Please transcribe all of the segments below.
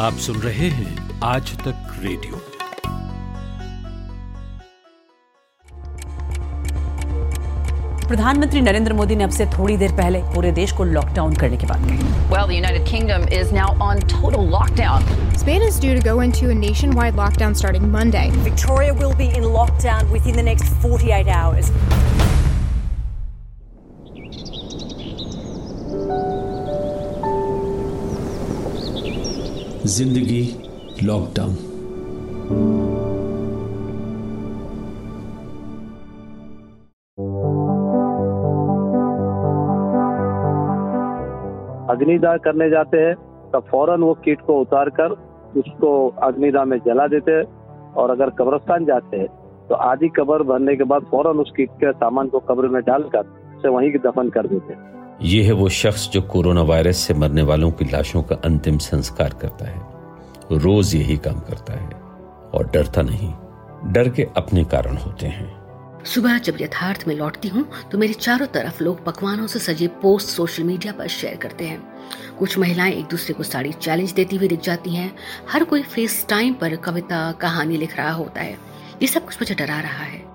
आप सुन रहे हैं आज तक रेडियो प्रधानमंत्री नरेंद्र मोदी ने अब से थोड़ी देर पहले पूरे देश को लॉकडाउन करने की बात कही Well, the United Kingdom is now on total lockdown. Spain is due to go into a nationwide lockdown starting Monday. Victoria will be in lockdown within the next 48 hours. ज़िंदगी लॉकडाउन अग्निदाह करने जाते हैं तो फ़ौरन वो कीट को उतार कर उसको अग्निदाह में जला देते हैं। और अगर कब्रस्तान जाते हैं तो आधी कब्र भरने के बाद फ़ौरन उस कीट के सामान को कब्र में डालकर उसे वहीं दफन कर देते हैं। ये है वो शख्स जो कोरोना वायरस से मरने वालों की लाशों का अंतिम संस्कार करता है। रोज यही काम करता है और डरता नहीं। डर के अपने कारण होते हैं। सुबह जब यथार्थ में लौटती हूँ तो मेरे चारों तरफ़ लोग पकवानों से सजे पोस्ट सोशल मीडिया पर शेयर करते हैं। कुछ महिलाएँ एक दूसरे को साड़ी चैलेंज देती हुई दिख जाती हैं। हर कोई फेस टाइम पर कविता, कहानी लिख रहा होता है। ये सब कुछ मुझे डरा रहा है।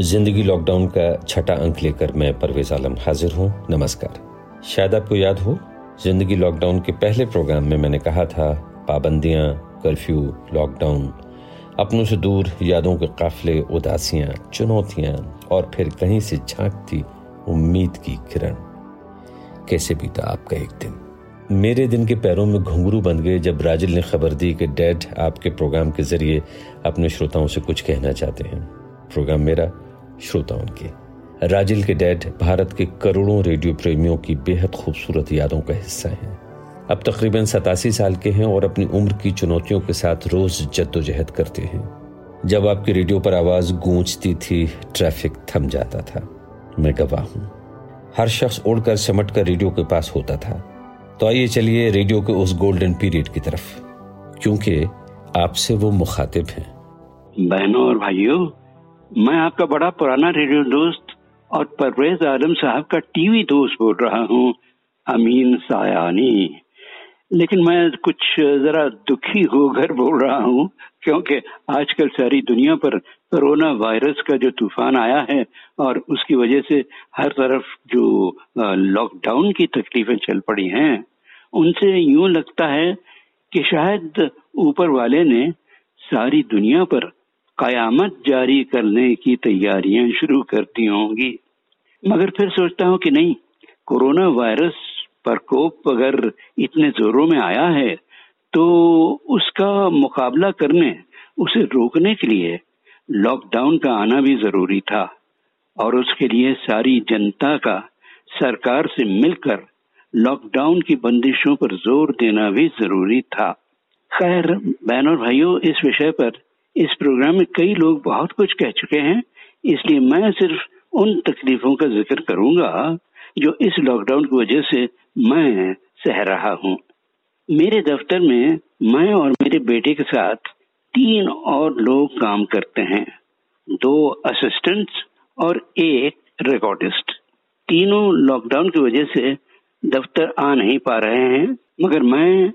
ज़िंदगी लॉकडाउन का छठा अंक लेकर मैं परवेज आलम हाजिर हूँ। नमस्कार। शायद आपको याद हो, ज़िंदगी लॉकडाउन के पहले प्रोग्राम में मैंने कहा था, पाबंदियाँ, कर्फ्यू, लॉकडाउन, अपनों से दूर यादों के काफले, उदासियाँ, चुनौतियाँ और फिर कहीं से झांकती उम्मीद की किरण। कैसे बीता आपका एक दिन? मेरे दिन के पैरों में घुंघरू बन गए जब राजिल ने खबर दी कि डैड आपके प्रोग्राम के ज़रिए अपने श्रोताओं से कुछ कहना चाहते हैं। प्रोग्राम मेरा श्रोताओं के राजिल के डैड भारत के करोड़ों रेडियो प्रेमियों की बेहद खूबसूरत यादों का हिस्सा हैं। अब तकरीबन सतासी साल के हैं और अपनी उम्र की चुनौतियों के साथ रोज जद्दोजहद करते हैं। जब आपकी रेडियो पर आवाज़ गूंजती थी, ट्रैफ़िक थम जाता था। मैं गवाह हूँ। हर शख्स उड़कर सिमट कर रेडियो के पास होता था। तो आइए चलिए रेडियो के उस गोल्डन पीरियड की तरफ़। क्योंकि आपसे वो मुखातिब हैं। बहनों और भाइयों मैं आपका बड़ा पुराना रेडियो दोस्त और परवेज आलम साहब का टीवी दोस्त बोल रहा हूँ, अमीन सायानी। लेकिन मैं कुछ जरा दुखी होकर बोल रहा हूँ, क्योंकि आजकल सारी दुनिया पर कोरोना वायरस का जो तूफ़ान आया है और उसकी वजह से हर तरफ़ जो लॉकडाउन की तकलीफें चल पड़ी हैं, उनसे यूँ लगता है कि शायद ऊपर वाले ने सारी दुनिया पर कयामत जारी करने की तैयारियाँ शुरू करती होंगी। मगर फिर सोचता हूँ कि नहीं, कोरोना वायरस प्रकोप अगर इतने जोरों में आया है तो उसका मुकाबला करने, उसे रोकने के लिए लॉकडाउन का आना भी ज़रूरी था। और उसके लिए सारी जनता का सरकार से मिलकर लॉकडाउन की बंदिशों पर ज़ोर देना भी ज़रूरी था। खैर, बहनों भाइयों, इस विषय पर इस प्रोग्राम में कई लोग बहुत कुछ कह चुके हैं, इसलिए मैं सिर्फ़ उन तकलीफों का ज़िक्र करूँगा, जो इस लॉकडाउन की वजह से मैं सह रहा हूँ। मेरे दफ्तर में मैं और मेरे बेटे के साथ तीन और लोग काम करते हैं, दो असिस्टेंट्स और एक रिकॉर्डिस्ट तीनों लॉकडाउन की वजह से दफ्तर आ नहीं पा रहे हैं, मगर मैं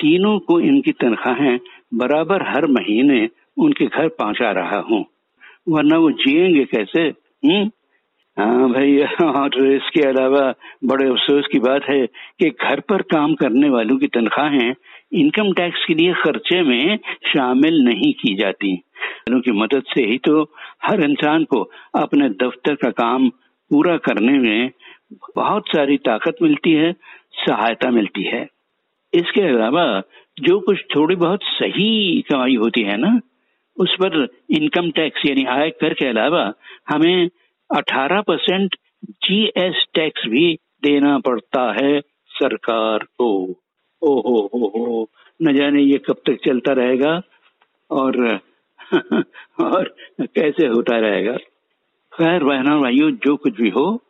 तीनों को इनकी तनख्वाहें बराबर हर महीने उनके घर पहुँचा रहा हूँ। वरना वो जिएँगे कैसे? हम्म? हाँ भाई और इसके अलावा बड़े अफसोस की बात है कि घर पर काम करने वालों की तनख्वाहें इनकम टैक्स के लिए खर्चे में शामिल नहीं की जाती। की मदद से ही तो हर इंसान को अपने दफ्तर का काम पूरा करने में बहुत सारी ताकत मिलती है, सहायता मिलती है। इसके अलावा जो कुछ थोड़ी बहुत सही कमाई होती है ना उस पर इनकम टैक्स यानी आय कर के अलावा हमें 18 परसेंट जीएस टैक्स भी देना पड़ता है सरकार को। ओ हो हो। हो न जाने ये कब तक चलता रहेगा और और कैसे होता रहेगा। खैर, बहनों, भाइयों, जो कुछ भी हो,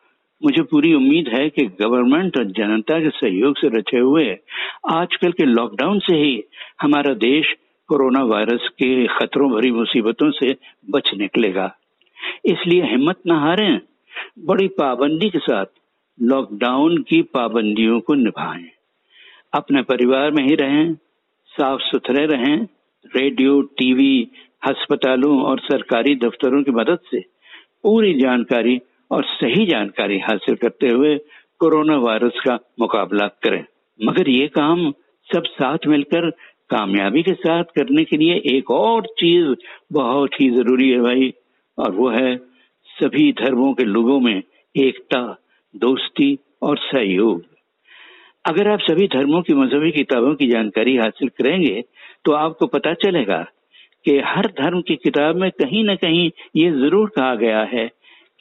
मुझे पूरी उम्मीद है कि गवर्नमेंट और जनता के सहयोग से रचे हुए आजकल के लॉकडाउन से ही हमारा देश कोरोना वायरस के खतरों भरी मुसीबतों से बच निकलेगा। इसलिए हिम्मत न हारें, बड़ी पाबंदी के साथ लॉकडाउन की पाबंदियों को निभाएँ। अपने परिवार में ही रहें साफ़ सुथरे रहें, रेडियो, टीवी, अस्पतालों और सरकारी दफ्तरों की मदद से पूरी जानकारी और सही जानकारी हासिल करते हुए कोरोना वायरस का मुकाबला करें। मगर ये काम सब साथ मिलकर कामयाबी के साथ करने के लिए एक और चीज़ बहुत ही ज़रूरी है भाई, और वो है सभी धर्मों के लोगों में एकता, दोस्ती और सहयोग। अगर आप सभी धर्मों की मजहबी किताबों की जानकारी हासिल करेंगे तो आपको पता चलेगा कि हर धर्म की किताब में कहीं ना कहीं ये ज़रूर कहा गया है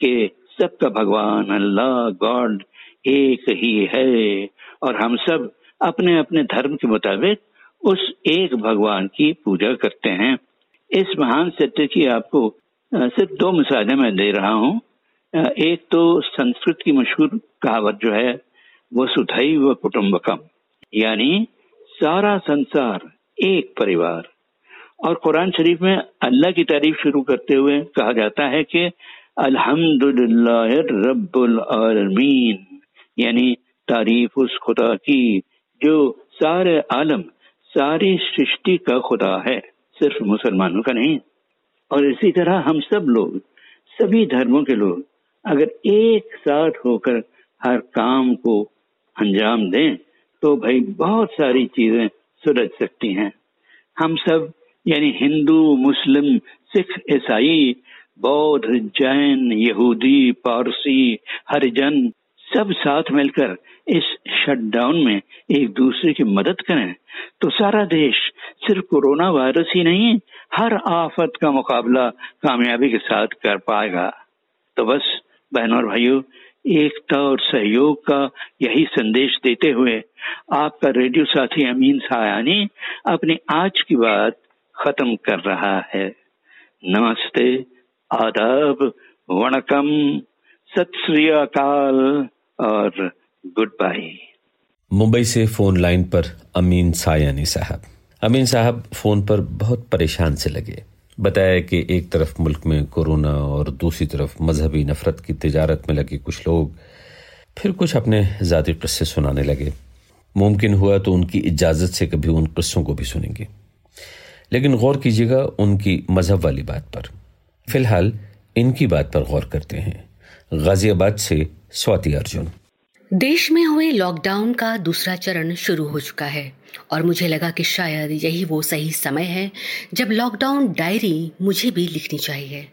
कि सबका भगवान, अल्लाह, गॉड एक ही है, और हम सब अपने अपने धर्म के मुताबिक उस एक भगवान की पूजा करते हैं। इस महान सत्य की आपको सिर्फ़ दो मिसालें मैं दे रहा हूँ। एक तो संस्कृत की मशहूर कहावत जो है, वो सुधई व कुटुम्बकम, यानी सारा संसार, एक परिवार। और कुरान शरीफ में अल्लाह की तारीफ़ शुरू करते हुए कहा जाता है कि अल्हम्दुलिल्लाह रब्बुल आलमीन, यानी तारीफ़ उस खुदा की जो सारे आलम सारी सृष्टि का खुदा है, सिर्फ़ मुसलमानों का नहीं। और इसी तरह हम सब लोग, सभी धर्मों के लोग, अगर एक साथ होकर हर काम को अंजाम दें तो भाई बहुत सारी चीज़ें सुलझ सकती हैं। हम सब, यानी हिंदू, मुस्लिम, सिख, ईसाई, बौद्ध, जैन, यहूदी, पारसी, हरिजन सब साथ मिलकर इस शटडाउन में एक दूसरे की मदद करें। तो सारा देश सिर्फ़ कोरोना वायरस ही नहीं, हर आफत का मुकाबला कामयाबी के साथ कर पाएगा। तो बस, बहनों और भाइयों, एकता और सहयोग का यही संदेश देते हुए आपका रेडियो साथी अमीन सायानी अपनी आज की बात खत्म कर रहा है। नमस्ते, आदाब, वणकम, सत श्री अकाल। और गुड बाय मुंबई से फ़ोन लाइन पर अमीन सायानी साहब। अमीन साहब फ़ोन पर बहुत परेशान से लगे। बताया कि एक तरफ़ मुल्क में कोरोना और दूसरी तरफ़ मजहबी नफरत की तिजारत में लगे कुछ लोग फिर कुछ अपने जाति किस्से सुनाने लगे। मुमकिन हुआ तो उनकी इजाज़त से कभी उन किस्सों को भी सुनेंगे। लेकिन गौर कीजिएगा उनकी मज़हब वाली बात पर। फ़िलहाल इनकी बात पर गौर करते हैं। गाजियाबाद से स्वाति अर्जुन। देश में हुए लॉकडाउन का दूसरा चरण शुरू हो चुका है और मुझे लगा कि शायद यही वो सही समय है जब लॉकडाउन डायरी मुझे भी लिखनी चाहिए,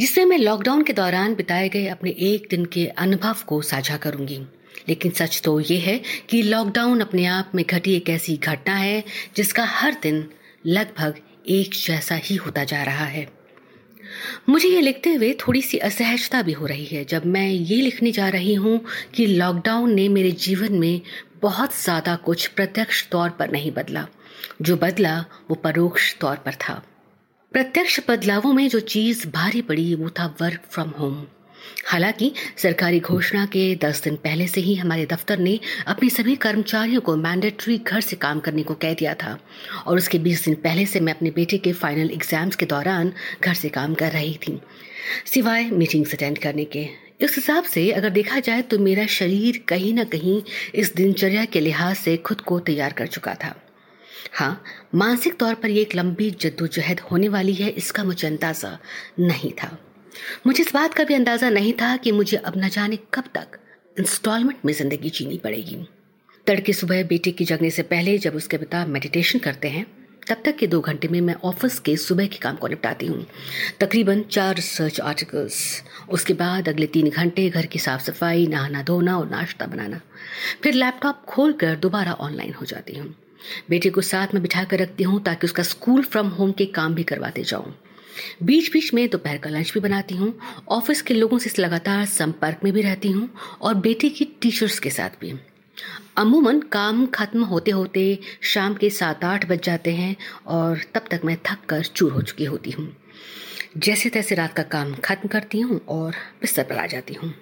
जिससे मैं लॉकडाउन के दौरान बिताए गए अपने एक दिन के अनुभव को साझा करूँगी। लेकिन सच तो ये है कि लॉकडाउन अपने आप में घटी एक ऐसी घटना है जिसका हर दिन लगभग एक जैसा ही होता जा रहा है। मुझे ये लिखते हुए थोड़ी सी असहजता भी हो रही है जब मैं ये लिखने जा रही हूँ कि लॉकडाउन ने मेरे जीवन में बहुत ज़्यादा कुछ प्रत्यक्ष तौर पर नहीं बदला। जो बदला, वो परोक्ष तौर पर था। प्रत्यक्ष बदलावों में जो चीज़ भारी पड़ी, वो था वर्क फ्रॉम होम हालाँकि सरकारी घोषणा के 10 दिन पहले से ही हमारे दफ्तर ने अपने सभी कर्मचारियों को मैंडेटरी घर से काम करने को कह दिया था। और उसके 20 दिन पहले से मैं अपने बेटे के फाइनल एग्ज़ाम्स के दौरान घर से काम कर रही थी, सिवाय मीटिंग्स अटेंड करने के। इस हिसाब से अगर देखा जाए तो मेरा शरीर कहीं ना कहीं इस दिनचर्या के लिहाज से खुद को तैयार कर चुका था। हाँ मानसिक तौर पर यह एक लंबी जद्दोजहद होने वाली है, इसका मुझे अंदाज़ा नहीं था। मुझे इस बात का भी अंदाज़ा नहीं था कि मुझे अब न जाने कब तक इंस्टॉलमेंट में ज़िंदगी जीनी पड़ेगी। तड़के सुबह बेटे की जगने से पहले जब उसके पिता मेडिटेशन करते हैं, तब तक के दो घंटे में मैं ऑफ़िस के सुबह के काम को निपटाती हूँ। तकरीबन चार रिसर्च आर्टिकल्स उसके बाद अगले तीन घंटे घर की साफ़ सफ़ाई नहाना धोना और नाश्ता बनाना। फिर लैपटॉप खोल कर दोबारा ऑनलाइन हो जाती हूँ। बेटे को साथ में बिठा कर रखती हूँ ताकि उसका स्कूल फ्रॉम होम के काम भी करवाते जाऊँ। बीच बीच में दोपहर का लंच भी बनाती हूँ। ऑफ़िस के लोगों से लगातार संपर्क में भी रहती हूँ और बेटी की टीचर्स के साथ भी। अमूमन काम खत्म होते होते शाम के सात आठ बज जाते हैं और तब तक मैं थक कर चूर हो चुकी होती हूँ। जैसे तैसे रात का काम खत्म करती हूँ और बिस्तर पर आ जाती हूँ।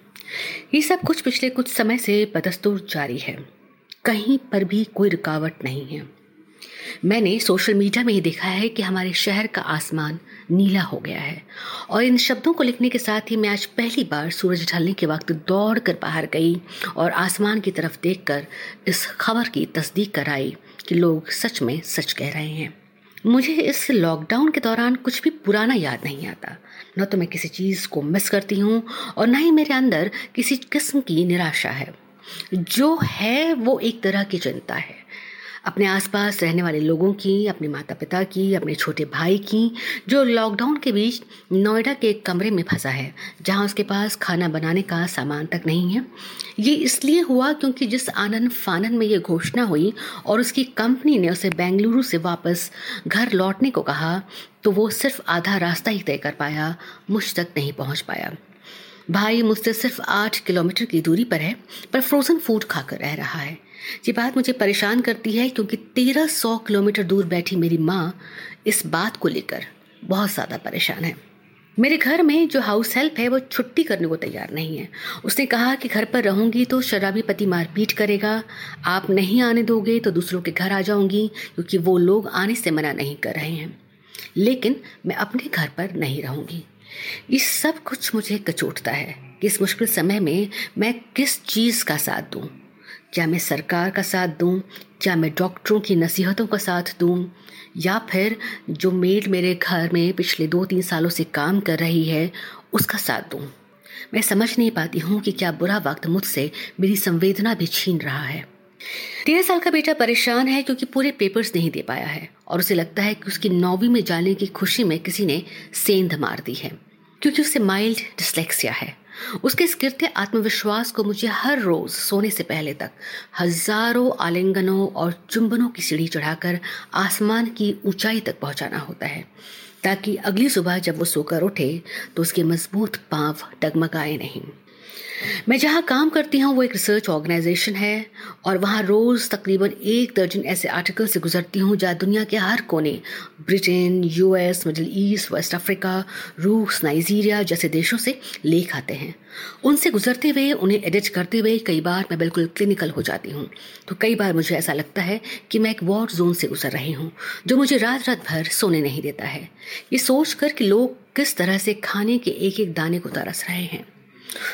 ये सब कुछ पिछले कुछ समय से बदस्तूर जारी है। कहीं पर भी कोई रुकावट नहीं है। मैंने सोशल मीडिया में ही देखा है कि हमारे शहर का आसमान नीला हो गया है। और इन शब्दों को लिखने के साथ ही मैं आज पहली बार सूरज ढलने के वक्त दौड़ कर बाहर गई और आसमान की तरफ़ देखकर इस खबर की तस्दीक कराई कि लोग सच में सच कह रहे हैं। मुझे इस लॉकडाउन के दौरान कुछ भी पुराना याद नहीं आता। न तो मैं किसी चीज़ को मिस करती हूँ और न ही मेरे अंदर किसी किस्म की निराशा है। जो है वो एक तरह की चिंता है। अपने आसपास रहने वाले लोगों की, अपने माता पिता की, अपने छोटे भाई की, जो लॉकडाउन के बीच नोएडा के एक कमरे में फंसा है, जहाँ उसके पास खाना बनाने का सामान तक नहीं है। ये इसलिए हुआ क्योंकि जिस आनंद फानन में ये घोषणा हुई और उसकी कंपनी ने उसे बेंगलुरु से वापस घर लौटने को कहा तो वो सिर्फ़ आधा रास्ता ही तय कर पाया, मुझ तक नहीं पहुँच पाया। भाई मुझसे सिर्फ़ आठ किलोमीटर की दूरी पर है, पर फ्रोजन फ़ूड खाकर रह रहा है। ये बात मुझे परेशान करती है क्योंकि तेरह सौ किलोमीटर दूर बैठी मेरी माँ इस बात को लेकर बहुत ज़्यादा परेशान है। मेरे घर में जो हाउस हेल्प है वो छुट्टी करने को तैयार नहीं है। उसने कहा कि घर पर रहूँगी तो शराबी पति मारपीट करेगा। आप नहीं आने दोगे तो दूसरों के घर आ जाऊँगी क्योंकि वो लोग आने से मना नहीं कर रहे हैं। लेकिन मैं अपने घर पर नहीं रहूँगी। ये सब कुछ मुझे कचोटता है कि इस मुश्किल समय में मैं किस चीज़ का साथ दूँ? क्या मैं सरकार का साथ दूँ? क्या मैं डॉक्टरों की नसीहतों का साथ दूँ? या फिर जो मेड मेरे घर में पिछले दो तीन सालों से काम कर रही है, उसका साथ दूँ? मैं समझ नहीं पाती हूँ कि क्या बुरा वक्त मुझसे मेरी संवेदना भी छीन रहा है। तेरह साल का बेटा परेशान है क्योंकि पूरे पेपर्स नहीं दे पाया है और उसे लगता है कि उसकी नौवीं में जाने की खुशी में किसी ने सेंध मार दी है, क्योंकि उसे माइल्ड डिसलेक्सिया है। उसके इस गिरते आत्मविश्वास को मुझे हर रोज सोने से पहले तक हज़ारों आलिंगनों और चुंबनों की सीढ़ी चढ़ाकर आसमान की ऊंचाई तक पहुंचाना होता है, ताकि अगली सुबह जब वो सोकर उठे तो उसके मज़बूत पाँव डगमगाए नहीं। मैं जहाँ काम करती हूँ, वो एक रिसर्च ऑर्गेनाइजेशन है और वहाँ रोज़ तकरीबन एक दर्जन ऐसे आर्टिकल से गुजरती हूँ, जहाँ दुनिया के हर कोने Britain US Middle East West Africa रूस नाइजीरिया जैसे देशों से लेख आते हैं। उनसे गुजरते हुए, उन्हें एडिट करते हुए कई बार मैं बिल्कुल क्लिनिकल हो जाती हूँ। तो कई बार मुझे ऐसा लगता है कि मैं एक वॉर जोन से गुजर रही हूँ, जो मुझे रात रात भर सोने नहीं देता है। ये सोच कर कि लोग किस तरह से खाने के एक एक दाने को तरस रहे हैं।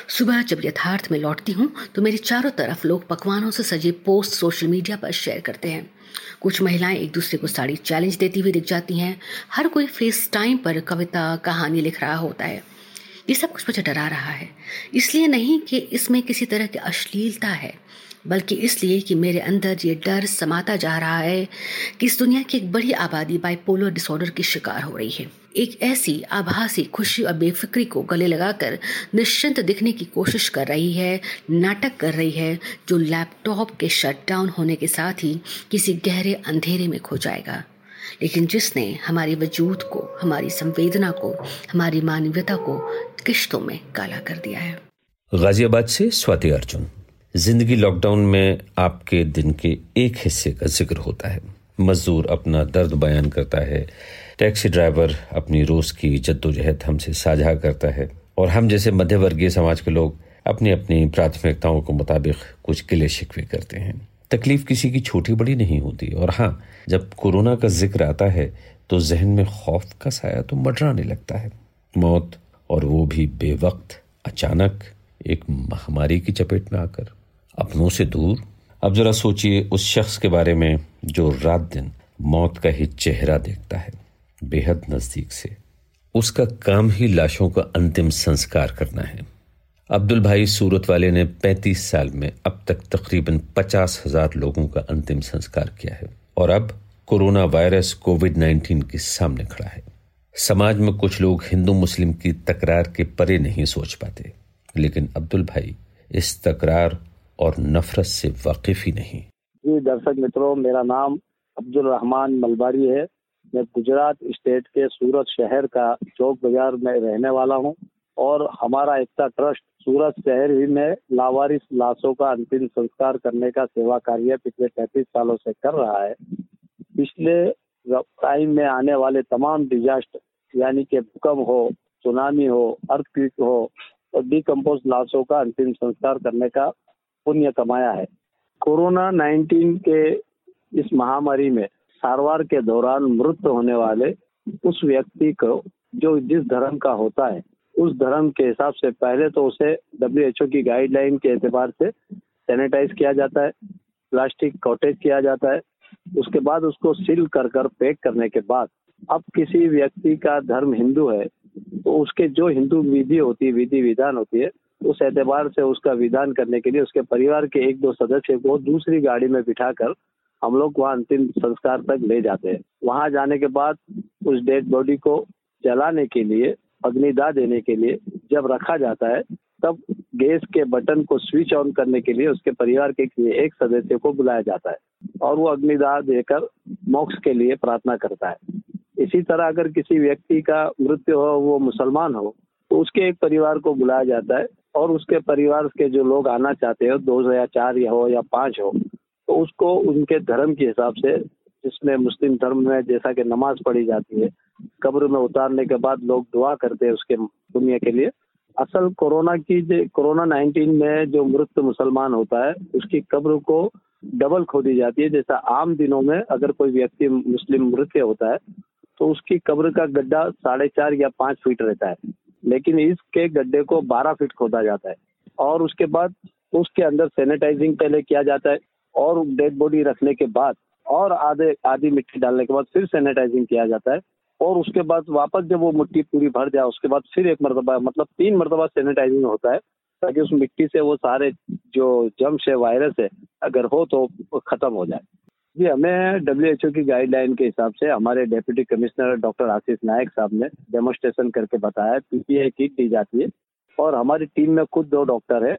सुबह जब यथार्थ में लौटती हूँ तो मेरे चारों तरफ़ लोग पकवानों से सजे पोस्ट सोशल मीडिया पर शेयर करते हैं। कुछ महिलाएँ एक दूसरे को साड़ी चैलेंज देती हुई दिख जाती हैं। हर कोई फेस टाइम पर कविता, कहानी लिख रहा होता है। ये सब कुछ मुझे डरा रहा है। इसलिए नहीं कि इसमें किसी तरह की अश्लीलता है। बल्कि इसलिए कि मेरे अंदर ये डर समाता जा रहा है कि इस दुनिया की एक बड़ी आबादी बाइपोलर डिसऑर्डर की शिकार हो रही है। एक ऐसी आभासी खुशी और बेफिक्री को गले लगाकर निश्चिंत दिखने की कोशिश कर रही है, नाटक कर रही है, जो लैपटॉप के शटडाउन होने के साथ ही किसी गहरे अंधेरे में खो जाएगा। लेकिन जिसने हमारे वजूद को, हमारी संवेदना को, हमारी मानवीयता को किश्तों में काला कर दिया है। गाजियाबाद से स्वाति अर्जुन। ज़िंदगी लॉकडाउन में आपके दिन के एक हिस्से का ज़िक्र होता है। मजदूर अपना दर्द बयान करता है। टैक्सी ड्राइवर अपनी रोज की जद्दोजहद हमसे साझा करता है। और हम जैसे मध्यवर्गीय समाज के लोग अपनी अपनी प्राथमिकताओं के मुताबिक कुछ किले शिकवे करते हैं। तकलीफ़ किसी की छोटी बड़ी नहीं होती। और हाँ जब कोरोना का ज़िक्र आता है तो जहन में खौफ का साया तो मडराने लगता है। मौत और वो भी बेवक्त, अचानक एक महामारी की चपेट में आकर। अपनों से दूर। अब जरा सोचिए उस शख्स के बारे में जो रात दिन मौत का ही चेहरा देखता है, बेहद नज़दीक से। उसका काम ही लाशों का अंतिम संस्कार करना है। अब्दुल भाई सूरत वाले ने 35 साल में अब तक तकरीबन पचास हज़ार लोगों का अंतिम संस्कार किया है और अब कोरोना वायरस कोविड 19 के सामने खड़ा है। समाज में कुछ लोग हिंदू मुस्लिम की तकरार के परे नहीं सोच पाते, लेकिन अब्दुल भाई इस तकरार और नफरत से वाकिफ ही नहीं। जी, दर्शक मित्रों, मेरा नाम अब्दुल रहमान मलबारी है। मैं गुजरात स्टेट के सूरत शहर का चौक बाज़ार में रहने वाला हूँ और हमारा एकता ट्रस्ट सूरत शहर ही में लावारिस लाशों का अंतिम संस्कार करने का सेवा कार्य पिछले पैंतीस सालों से कर रहा है। पिछले टाइम में आने वाले तमाम डिजास्टर यानी कि भूकंप हो सुनामी हो अर्थक्विक हो और डिकम्पोज लाशों का अंतिम संस्कार करने का पुण्य कमाया है। कोरोना 19 के इस महामारी में सारवार के दौरान मृत होने वाले उस व्यक्ति को, जो जिस धर्म का होता है, उस धर्म के हिसाब से पहले तो उसे डब्ल्यूएचओ की गाइडलाइन के एतबार से सैनिटाइज किया जाता है प्लास्टिक कॉटेज किया जाता है। उसके बाद उसको सील कर कर पैक करने के बाद अब किसी व्यक्ति का धर्म हिंदू है तो उसके जो हिंदू विधि होती है, विधि विधान होती है उस एतबार से उसका विधान करने के लिए उसके परिवार के एक दो सदस्य को दूसरी गाड़ी में बिठाकर हम लोग वहाँ अंतिम संस्कार तक ले जाते हैं। वहाँ जाने के बाद उस डेड बॉडी को जलाने के लिए अग्निदाह देने के लिए जब रखा जाता है, तब गैस के बटन को स्विच ऑन करने के लिए उसके परिवार के एक सदस्य को बुलाया जाता है और वो अग्निदाह देकर मोक्ष के लिए प्रार्थना करता है। इसी तरह अगर किसी व्यक्ति का मृत्यु हो, वो मुसलमान हो तो उसके एक परिवार को बुलाया जाता है। और उसके परिवार के जो लोग आना चाहते हो, दो या चार या हो या पाँच हो तो उसको उनके धर्म के हिसाब से जिसमें मुस्लिम धर्म में जैसा कि नमाज़ पढ़ी जाती है, कब्र में उतारने के बाद लोग दुआ करते हैं उसके दुनिया के लिए। असल कोरोना की कोरोना 19 में जो मृत मुसलमान होता है, उसकी कब्र को डबल खोदी जाती है। जैसा आम दिनों में अगर कोई व्यक्ति मुस्लिम मृत्यु होता है तो उसकी कब्र का गड्ढा साढ़े चार या पाँच फीट रहता है। लेकिन इसके गड्ढे को बारह फीट खोदा जाता है और उसके बाद उसके अंदर सैनिटाइजिंग पहले किया जाता है और डेड बॉडी रखने के बाद और आधे, आधी मिट्टी डालने के बाद फिर सैनिटाइजिंग किया जाता है और उसके बाद वापस जब वो मिट्टी पूरी भर जाए, उसके बाद फिर एक मरतबा मतलब तीन मरतबा सैनिटाइजिंग होता है ताकि उस मिट्टी से वो सारे जो जम्स है वायरस है, अगर हो तो खत्म हो जाए। जी, हमें डब्ल्यूएचओ की गाइडलाइन के हिसाब से हमारे deputy commissioner doctor Ashish Nayak साहब ने डेमोस्ट्रेशन करके बताया पीपीआई किट दी जाती है। और हमारी टीम में खुद दो डॉक्टर है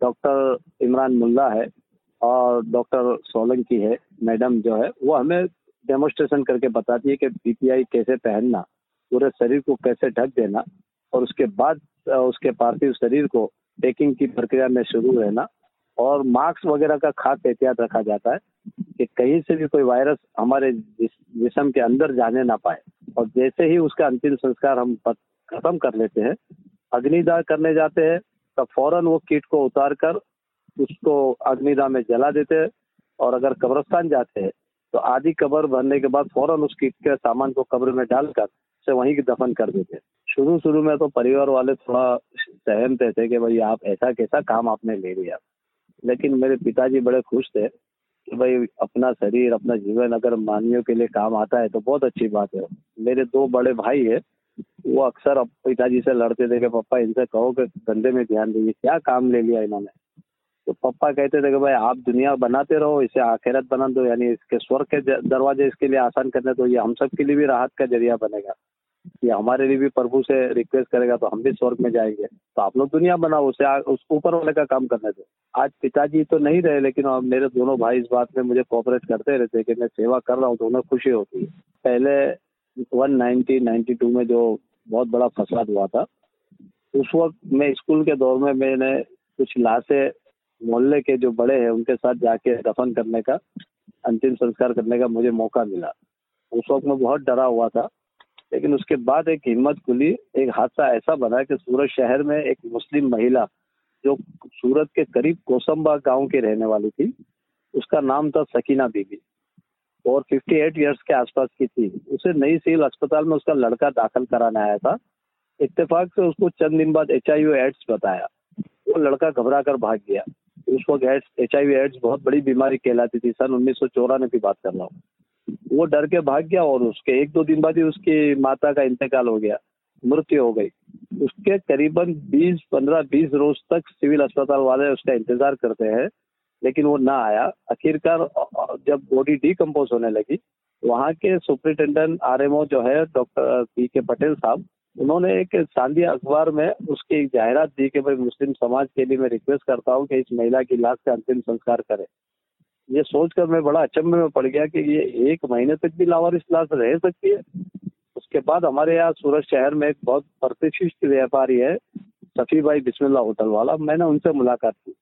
डॉक्टर इमरान मुल्ला है और डॉक्टर सोलंकी है, मैडम जो है, वो हमें डेमोस्ट्रेशन करके बताती है कि पीपीआई कैसे पहनना, पूरे शरीर को कैसे ढक देना और उसके बाद, उसके पार्थिव शरीर को पैकिंग की प्रक्रिया में शुरू रहना। और मास्क वगैरह का खास एहतियात रखा जाता है कि कहीं से भी कोई वायरस हमारे जिसम के अंदर जाने ना पाए। और जैसे ही उसका अंतिम संस्कार हम खत्म कर लेते हैं, अग्निदाह करने जाते हैं, तब फ़ौरन वो कीट को उतार कर उसको अग्निदाह में जला देते हैं। और अगर कब्रस्तान जाते हैं तो आधी कब्र भरने के बाद फ़ौरन उस कीट के सामान को कब्र में डालकर उसे वहीं दफन कर देते हैं। शुरू शुरू में तो परिवार वाले थोड़ा सहमते थे कि भाई आप ऐसा कैसा काम आपने ले लिया। लेकिन मेरे पिताजी बड़े खुश थे कि भाई, अपना शरीर, अपना जीवन अगर मानवियों के लिए काम आता है तो बहुत अच्छी बात है। मेरे दो बड़े भाई है, वो अक्सर पिताजी से लड़ते थे कि, पापा, इनसे कहो कि धंधे में ध्यान दीजिए क्या काम ले लिया इन्होंने? तो पापा कहते थे कि, भाई, आप दुनिया बनाते रहो, इसे आखिरत बना दो, यानी इसके स्वर्ग के दरवाजे इसके लिए आसान करने तो ये हम सब के लिए भी राहत का ज़रिया बनेगा। ये हमारे लिए भी प्रभु से रिक्वेस्ट करेगा तो हम भी स्वर्ग में जाएँगे। तो आप लोग दुनिया बनाओ, उसे उस ऊपर वाले का काम करने दो। आज पिताजी तो नहीं रहे, लेकिन मेरे दोनों भाई इस बात में मुझे कोऑपरेट करते रहते कि मैं सेवा कर रहा हूँ तो उन्हें खुशी होती है। पहले वन नाइनटी में जो बहुत बड़ा फसाद हुआ था, उस वक्त मैं स्कूल के दौर में मैंने कुछ लाशें मोहल्ले के जो बड़े हैं, उनके साथ जाके दफन करने का, अंतिम संस्कार करने का मुझे मौका मिला। उस वक्त मैं बहुत डरा हुआ था लेकिन उसके बाद एक हिम्मत खुली, एक हादसा ऐसा बना कि सूरत शहर में एक मुस्लिम महिला जो सूरत के करीब कोसम्बा गाँव की रहने वाली थी, उसका नाम था सकीना बीबी। और 58 इयर्स के आसपास की थी। उसे नई सिविल अस्पताल में उसका लड़का दाखिल कराने आया था। इत्तेफाक से उसको चंद दिन बाद एच एड्स बताया। वो लड़का घबरा कर भाग गया। उस वक्त एच आई एड्स बहुत बड़ी बीमारी कहलाती थी। सन उन्नीस सौ चौरानवे की बात कर रहा हूँ। वो डर के भाग गया और उसके एक दो दिन बाद ही उसकी माता का इंतकाल हो गया, मृत्यु हो गई। उसके करीबन 20 15 20 रोज तक सिविल अस्पताल वाले उसका इंतज़ार करते हैं, लेकिन वो ना आया। आखिरकार जब बॉडी डिकम्पोज होने लगी, वहाँ के सुप्रिंटेंडेंट आरएमओ जो है डॉक्टर पी के पटेल साहब, उन्होंने एक सांदिया अखबार में उसकी जाहिरात दी कि भाई मुस्लिम समाज के लिए मैं रिक्वेस्ट करता हूँ कि इस महिला की लाश का अंतिम संस्कार करें। ये सोचकर मैं बड़ा अचंभे में पड़ गया कि ये एक महीने तक भी लावारिस लाश रह सकती है। उसके बाद हमारे यहाँ सूरत शहर में एक बहुत प्रतिष्ठित व्यापारी है सफी भाई बिस्मिल्ला होटल वाला। मैंने उनसे मुलाकात की,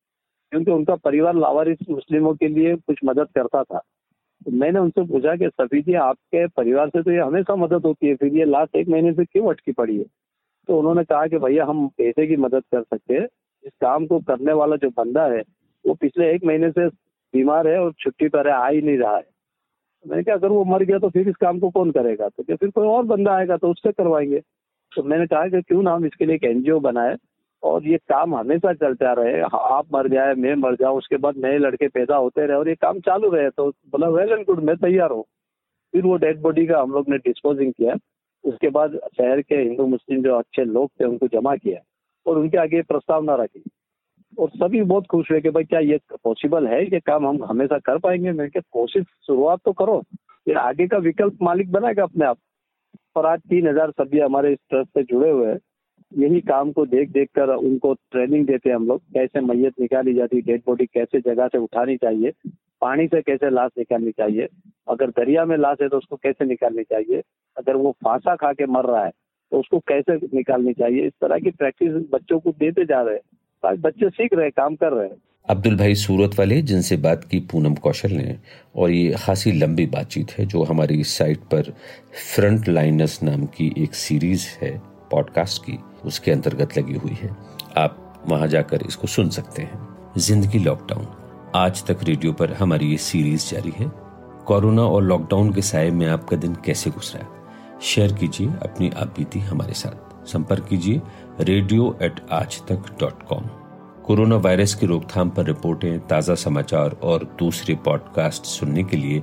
क्योंकि उनका परिवार लावारिस मुस्लिमों के लिए कुछ मदद करता था। तो मैंने उनसे पूछा कि, सफी जी, आपके परिवार से तो ये हमेशा मदद होती है, फिर ये लास्ट एक महीने से क्यों अटकी पड़ी है? तो उन्होंने कहा कि, भैया, हम पैसे की मदद कर सकते हैं। इस काम को करने वाला जो बंदा है, वो पिछले एक महीने से बीमार है और छुट्टी पर है, आ ही नहीं रहा है। मैंने कहा, अगर वो मर गया तो फिर इस काम को कौन करेगा? तो क्या फिर कोई और बंदा आएगा तो उससे करवाएँगे? तो मैंने कहा कि क्यों ना हम इसके लिए एक एनजीओ बनाए और ये काम हमेशा चलता रहे। आप मर जाए, मैं मर जाऊँ, उसके बाद नए लड़के पैदा होते रहे और ये काम चालू रहे। तो बोला वेल एंड गुड मैं तैयार हूँ। फिर वो डेड बॉडी का हम लोग ने डिस्पोजिंग किया। उसके बाद शहर के हिंदू मुस्लिम जो अच्छे लोग थे, उनको जमा किया और उनके आगे प्रस्तावना रखी। और सभी बहुत खुश हुए कि भाई क्या ये पॉसिबल है ये काम हम हमेशा कर पाएँगे? मैं क्या कोशिश शुरुआत तो करो। ये आगे का विकल्प मालिक बनाएगा अपने आप। और आज तीन हज़ार सभी हमारे इस ट्रस्ट से जुड़े हुए हैं। यही काम को देख देख कर उनको ट्रेनिंग देते हैं हम लोग। कैसे मैयत निकाली जाती डेड बॉडी कैसे जगह से उठानी चाहिए, पानी से कैसे लाश निकालनी चाहिए, अगर दरिया में लाश है तो उसको कैसे निकालनी चाहिए, अगर वो फांसा खा के मर रहा है तो उसको कैसे निकालनी चाहिए, इस तरह की प्रैक्टिस बच्चों को देते जा रहे हैं। बच्चे सीख रहे हैं, काम कर रहे हैं। अब्दुल भाई सूरत वाले, जिनसे बात की पूनम कौशल ने, और ये खासी लंबी बातचीत है, जो हमारी साइट पर फ्रंट लाइनर्स नाम की एक सीरीज़ है, पॉडकास्ट की, उसके अंतर्गत लगी हुई है। आप वहाँ जाकर इसको सुन सकते हैं। ज़िंदगी लॉकडाउन। आज तक रेडियो पर हमारी ये सीरीज़ जारी है। कोरोना और लॉकडाउन के साय में आपका दिन कैसे गुजरा? शेयर कीजिए, अपनी आप हमारे साथ। संपर्क कीजिए रेडियो एट आज तक डॉट कॉम कोरोना वायरस की रोकथाम पर रिपोर्टें, ताज़ा समाचार और दूसरे पॉडकास्ट सुनने के लिए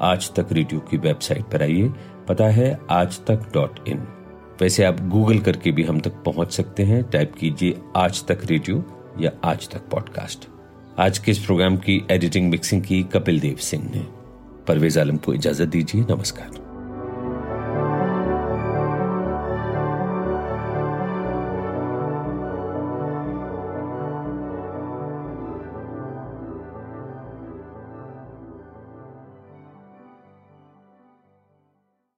आज तक रेडियो की वेबसाइट पर आइए। पता है आज तक डॉट इन वैसे आप गूगल करके भी हम तक पहुँच सकते हैं। टाइप कीजिए आज तक रेडियो या आज तक पॉडकास्ट आज के इस प्रोग्राम की एडिटिंग मिक्सिंग की कपिल देव सिंह ने। परवेज आलम को इजाज़त दीजिए। नमस्कार।